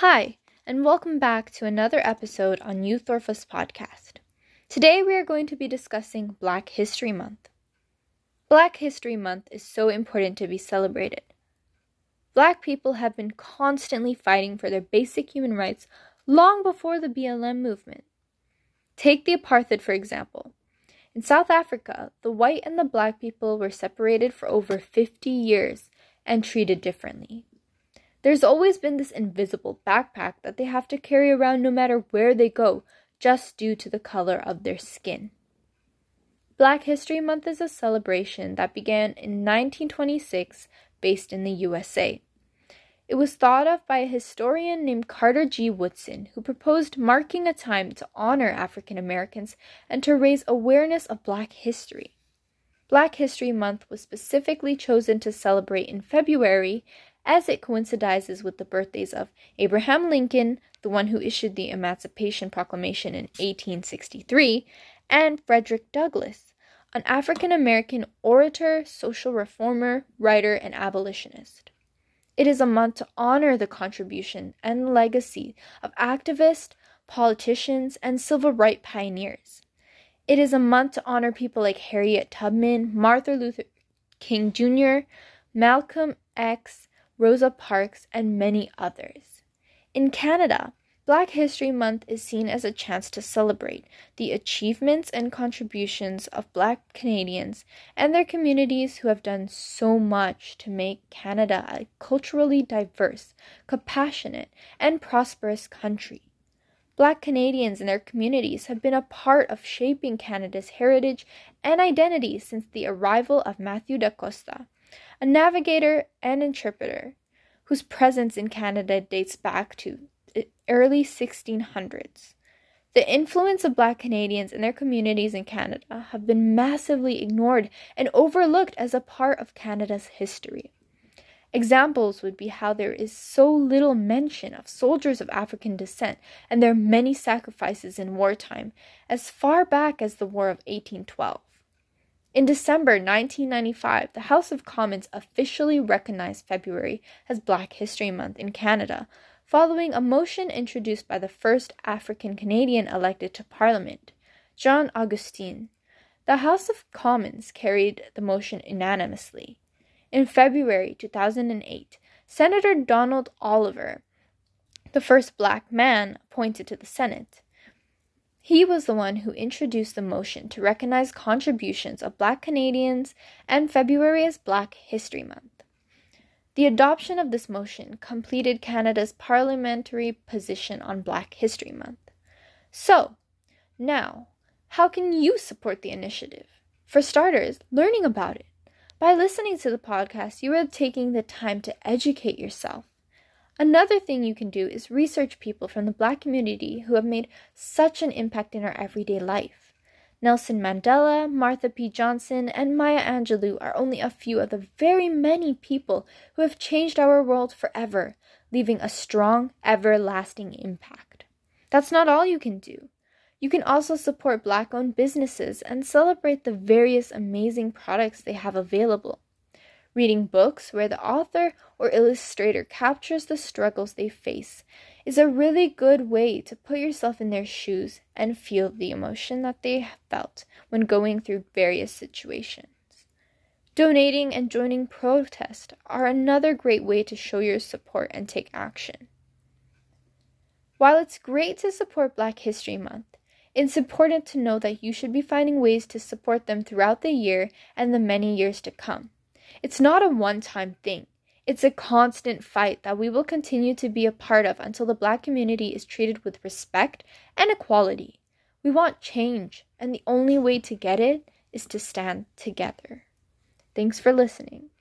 Hi, and welcome back to another episode on Youth Orphus podcast. Today we are going to be discussing Black History Month. Black History Month is so important to be celebrated. Black people have been constantly fighting for their basic human rights long before the BLM movement. Take the apartheid, for example. In South Africa, the white and the black people were separated for over 50 years and treated differently. There's always been this invisible backpack that they have to carry around no matter where they go, just due to the color of their skin. Black History Month is a celebration that began in 1926 based in the USA. It was thought of by a historian named Carter G. Woodson, who proposed marking a time to honor African Americans and to raise awareness of Black history. Black History Month was specifically chosen to celebrate in February as it coincides with the birthdays of Abraham Lincoln, the one who issued the Emancipation Proclamation in 1863, and Frederick Douglass, an African American orator, social reformer, writer, and abolitionist. It is a month to honor the contribution and legacy of activists, politicians, and civil rights pioneers. It is a month to honor people like Harriet Tubman, Martin Luther King Jr., Malcolm X, Rosa Parks, and many others. In Canada, Black History Month is seen as a chance to celebrate the achievements and contributions of Black Canadians and their communities who have done so much to make Canada a culturally diverse, compassionate, and prosperous country. Black Canadians and their communities have been a part of shaping Canada's heritage and identity since the arrival of Matthew da Costa, a navigator and interpreter whose presence in Canada dates back to the early 1600s. The influence of Black Canadians and their communities in Canada have been massively ignored and overlooked as a part of Canada's history. Examples would be how there is so little mention of soldiers of African descent and their many sacrifices in wartime, as far back as the War of 1812. In December 1995, the House of Commons officially recognized February as Black History Month in Canada, following a motion introduced by the first African Canadian elected to Parliament, John Augustine. The House of Commons carried the motion unanimously. In February 2008, Senator Donald Oliver, the first black man appointed to the Senate, he was the one who introduced the motion to recognize contributions of Black Canadians and February as Black History Month. The adoption of this motion completed Canada's parliamentary position on Black History Month. So, now, how can you support the initiative? For starters, learning about it. By listening to the podcast, you are taking the time to educate yourself. Another thing you can do is research people from the Black community who have made such an impact in our everyday life. Nelson Mandela, Marsha P. Johnson, and Maya Angelou are only a few of the very many people who have changed our world forever, leaving a strong, everlasting impact. That's not all you can do. You can also support Black owned businesses and celebrate the various amazing products they have available. Reading books where the author or illustrator captures the struggles they face is a really good way to put yourself in their shoes and feel the emotion that they felt when going through various situations. Donating and joining protest are another great way to show your support and take action. While it's great to support Black History Month, it's important to know that you should be finding ways to support them throughout the year and the many years to come. It's not a one time thing. It's a constant fight that we will continue to be a part of until the black community is treated with respect and equality. We want change, and the only way to get it is to stand together. Thanks for listening.